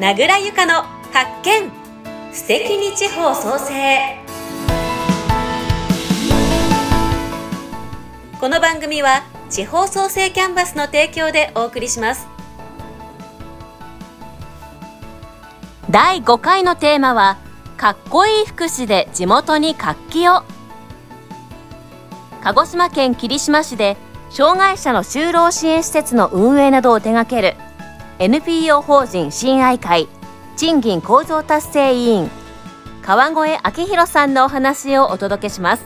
名倉由香の発見。素敵に地方創生。この番組は地方創生キャンバスの提供でお送りします。第5回のテーマはかっこいい福祉で地元に活気を。鹿児島県霧島市で障害者の就労支援施設の運営などを手掛ける NPO 法人親愛会賃金向上達成委員川越明弘さんのお話をお届けします。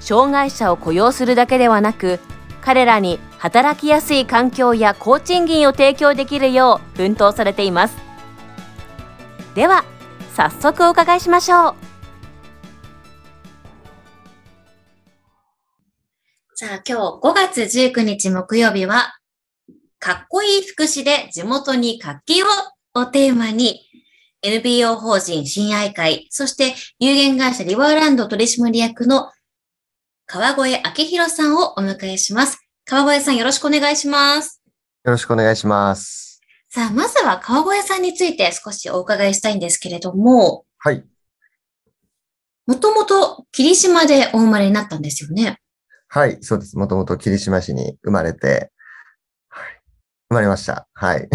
障害者を雇用するだけではなく彼らに働きやすい環境や高賃金を提供できるよう奮闘されています。では早速お伺いしましょう。さあ今日5月19日木曜日はかっこいい福祉で地元に活気ををテーマに NPO 法人親愛会、そして有限会社リバーランド取締役の川越明宏さんをお迎えします。川越さんよろしくお願いします。よろしくお願いします。さあ、まずは川越さんについて少しお伺いしたいんですけれども。はい。もともと霧島でお生まれになったんですよね。はい、そうです。もともと霧島市に生まれて、はい、生まれました。はい。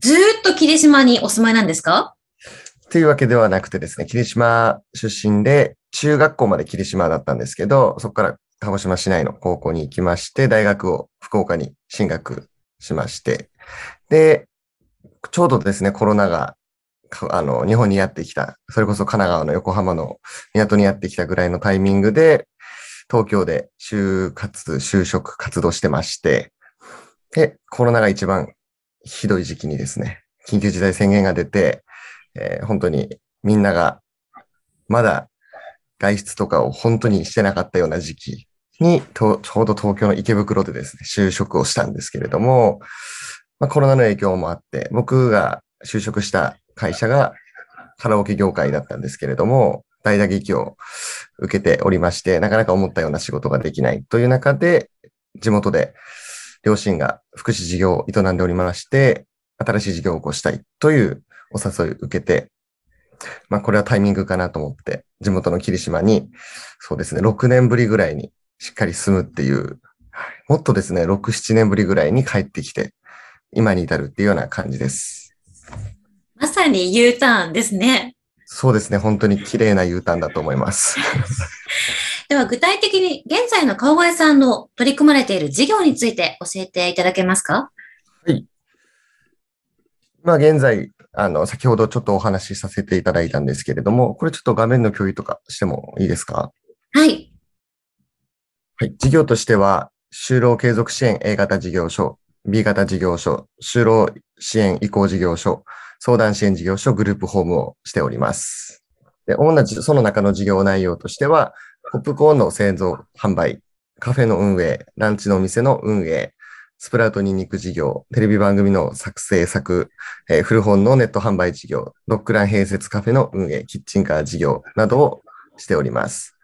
ずーっと霧島にお住まいなんですか？というわけではなくてですね、霧島出身で、中学校まで霧島だったんですけど、そこから鹿児島市内の高校に行きまして、大学を福岡に進学しまして、で、ちょうどですね、コロナが、あの、日本にやってきた、それこそ神奈川の横浜の港にやってきたぐらいのタイミングで、東京で就活、就職活動してまして、で、コロナが一番ひどい時期にですね、緊急事態宣言が出て、えー、本当にみんながまだ外出とかを本当にしてなかったような時期に、ちょうど東京の池袋でですね、就職をしたんですけれども、まあ、コロナの影響もあって、僕が就職した会社がカラオケ業界だったんですけれども、大打撃を受けておりまして、なかなか思ったような仕事ができないという中で、地元で両親が福祉事業を営んでおりまして、新しい事業を起こしたいというお誘いを受けて、まあこれはタイミングかなと思って、地元の霧島に、そうですね、6年ぶりぐらいにしっかり住むっていう、もっとですね、6、7年ぶりぐらいに帰ってきて、今に至るっていうような感じです。まさに U ターンですね。そうですね、本当に綺麗な U ターンだと思います。具体的に現在の川越さんの取り組まれている事業について教えていただけますか？はい。まあ現在、あの、先ほどちょっとお話しさせていただいたんですけれども、これちょっと画面の共有とかしてもいいですか？はい。はい。事業としては、就労継続支援 A 型事業所、B 型事業所、就労支援移行事業所、相談支援事業所、グループホームをしております。で、主なその中の事業内容としては、ポップコーンの製造、販売、カフェの運営、ランチのお店の運営、スプラウトニンニク事業、テレビ番組の作成作、えー、古本のネット販売事業、ドッグラン併設カフェの運営、キッチンカー事業などをしております。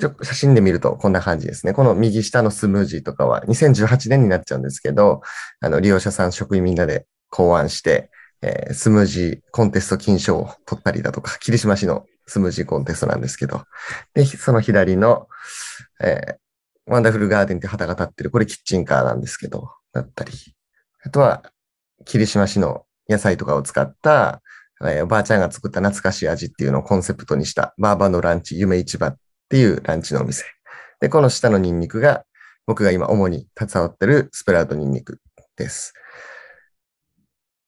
ちょ写真で見るとこんな感じですね。この右下のスムージーとかは2018年になっちゃうんですけど、あの利用者さん、職員みんなで考案して、えー、スムージーコンテスト金賞を取ったりだとか、霧島市のスムージーコンテストなんですけど、で、その左の、えー、ワンダフルガーデンって旗が立ってる、これキッチンカーなんですけど、だったり、あとは、霧島市の野菜とかを使った、えー、おばあちゃんが作った懐かしい味っていうのをコンセプトにした、バーバのランチ、夢市場っていうランチのお店。で、この下のニンニクが、僕が今主に携わってるスプラウトニンニクです。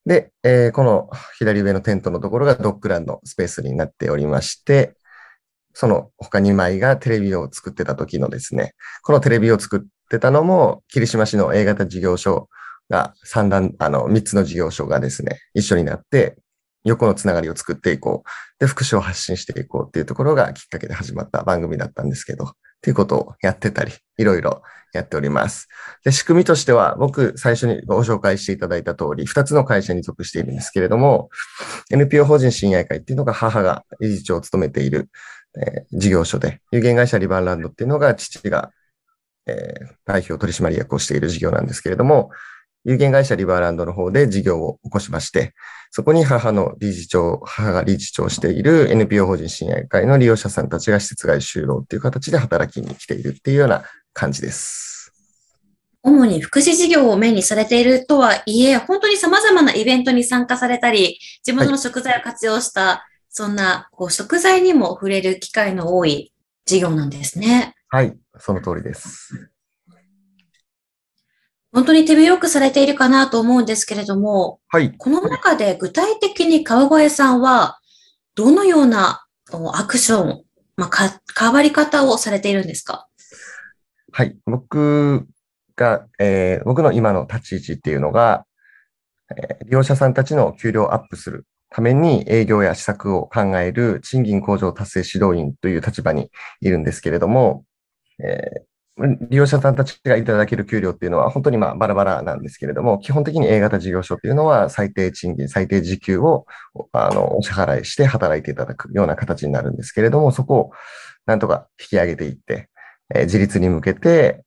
で、えー、この左上のテントのところがドッグランのスペースになっておりまして、その他2枚がテレビを作ってた時のですね、このテレビを作ってたのも、霧島市の A 型事業所が3段、あの、3つの事業所がですね、一緒になって、横のつながりを作っていこう。で、福祉を発信していこうっていうところがきっかけで始まった番組だったんですけど、っていうことをやってたり、いろいろやっております。で、仕組みとしては、僕、最初にご紹介していただいた通り、2つの会社に属しているんですけれども、NPO 法人親愛会っていうのが母が理事長を務めている、えー、事業所で、有限会社リバーランドっていうのが父が、えー、代表取締役をしている事業なんですけれども、有限会社リバーランドの方で事業を起こしまして、そこに母の理事長、母が理事長をしている NPO 法人親愛会の利用者さんたちが施設外就労っていう形で働きに来ているっていうような感じです。主に福祉事業をメインにされているとはいえ、本当に様々なイベントに参加されたり、自分の食材を活用した、そんなこう食材にも触れる機会の多い事業なんですね。はい、その通りです。本当に手広くされているかなと思うんですけれども、はい。この中で具体的に川越さんは、どのようなおアクション、まあ、か、変わり方をされているんですか？はい。僕が、えー僕の今の立ち位置っていうのが、えー利用者さんたちの給料をアップするために営業や施策を考える賃金向上達成指導員という立場にいるんですけれども、えー利用者さんたちがいただける給料っていうのは本当にまあバラバラなんですけれども、基本的に A 型事業所っていうのは最低賃金、最低時給をあのお支払いして働いていただくような形になるんですけれども、そこをなんとか引き上げていって、えー自立に向けて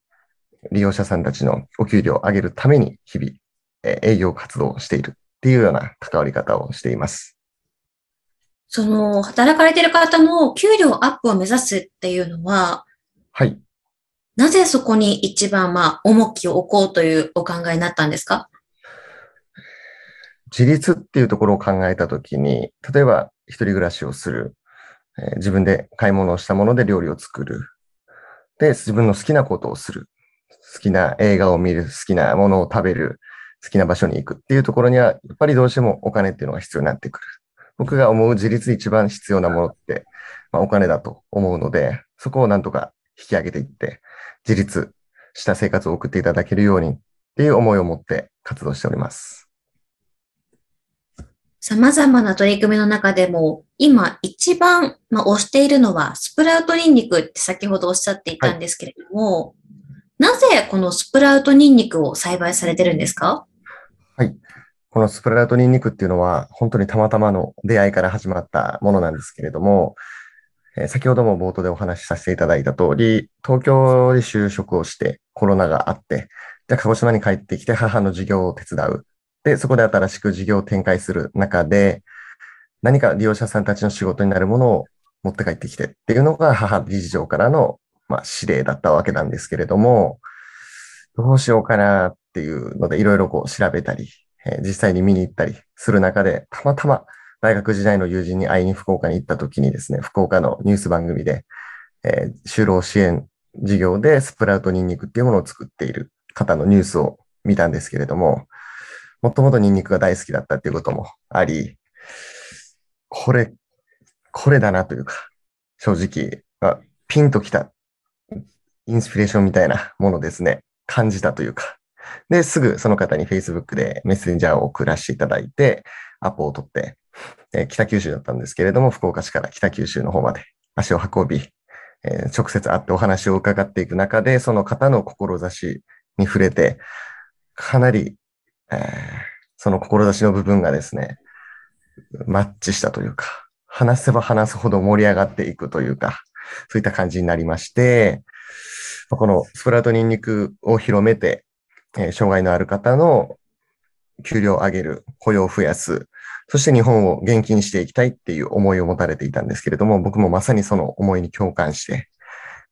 利用者さんたちのお給料を上げるために日々、えー営業活動をしているっていうような関わり方をしています。その、働かれている方の給料アップを目指すっていうのは、はい。なぜそこに一番、まあ、重きを置こうというお考えになったんですか？自立っていうところを考えたときに、例えば一人暮らしをする、えー自分で買い物をしたもので料理を作る。で、自分の好きなことをする。好きな映画を見る、好きなものを食べる、好きな場所に行くっていうところには、やっぱりどうしてもお金っていうのが必要になってくる。僕が思う自立一番必要なものって、まあ、お金だと思うので、そこをなんとか引き上げていって、自立した生活を送っていただけるようにっていう思いを持って活動しております。様々な取り組みの中でも、今一番、まあ、推しているのは、スプラウトニンニクって先ほどおっしゃっていたんですけれども、なぜこのスプラウトニンニクを栽培されてるんですか？このスプラウトニンニクっていうのは、本当にたまたまの出会いから始まったものなんですけれども、え先ほども冒頭でお話しさせていただいた通り、東京で就職をしてコロナがあって、じゃあ鹿児島に帰ってきて母の事業を手伝う。で、そこで新しく事業を展開する中で、何か利用者さんたちの仕事になるものを持って帰ってきてっていうのが母理事長からの、まあ、指令だったわけなんですけれども、どうしようかなっていうのでいろいろこう調べたり、えー実際に見に行ったりする中で、たまたま大学時代の友人に会いに福岡に行った時にですね、福岡のニュース番組で、えー就労支援事業でスプラウトニンニクっていうものを作っている方のニュースを見たんですけれども、もともとニンニクが大好きだったっていうこともあり、これ、これだなというか、正直、あピンときたインスピレーションみたいなものですね、感じたというか、で、すぐその方に Facebook でメッセンジャーを送らせていただいて、アポを取って、えー北九州だったんですけれども、福岡市から北九州の方まで足を運び、えー直接会ってお話を伺っていく中で、その方の志に触れて、かなり、えーその志の部分がですね、マッチしたというか、話せば話すほど盛り上がっていくというか、そういった感じになりまして、このスプラウトニンニクを広めて、えー障害のある方の給料を上げる、雇用を増やす、そして日本を元気にしていきたいっていう思いを持たれていたんですけれども、僕もまさにその思いに共感して、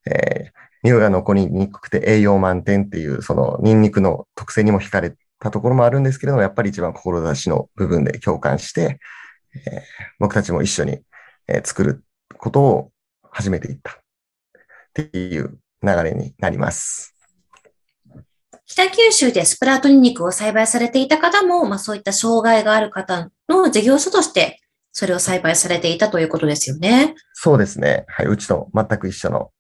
えー匂いが残りにくくて栄養満点っていう、そのニンニクの特性にも惹かれたところもあるんですけれども、やっぱり一番志の部分で共感して、えー僕たちも一緒に、えー作ることを始めていったっていう流れになります。北九州でスプラウトニンニクを栽培されていた方も、まあそういった障害がある方の事業所として、それを栽培されていたということですよね。そうですね。はい。うちと全く一緒の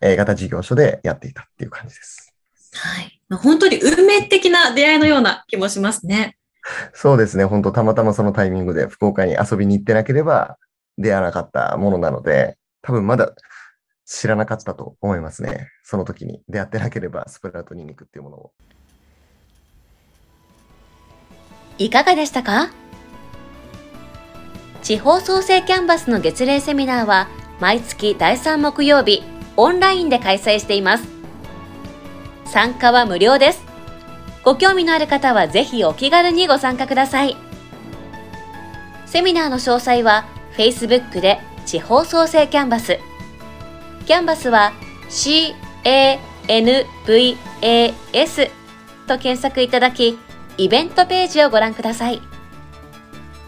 A 型事業所でやっていたっていう感じです。はい。まあ本当に運命的な出会いのような気もしますね。そうですね。本当たまたまそのタイミングで福岡に遊びに行ってなければ出会わなかったものなので、多分まだ知らなかったと思いますね。その時に出会ってなければスプラウトニンニクっていうものを。いかがでしたか？地方創生キャンバスの月例セミナーは毎月第3木曜日オンラインで開催しています。参加は無料です。ご興味のある方はぜひお気軽にご参加ください。セミナーの詳細は Facebook で地方創生キャンバス。キャンバスは C-A-N-V-A-S と検索いただき、イベントページをご覧ください。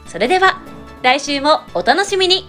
それでは、来週もお楽しみに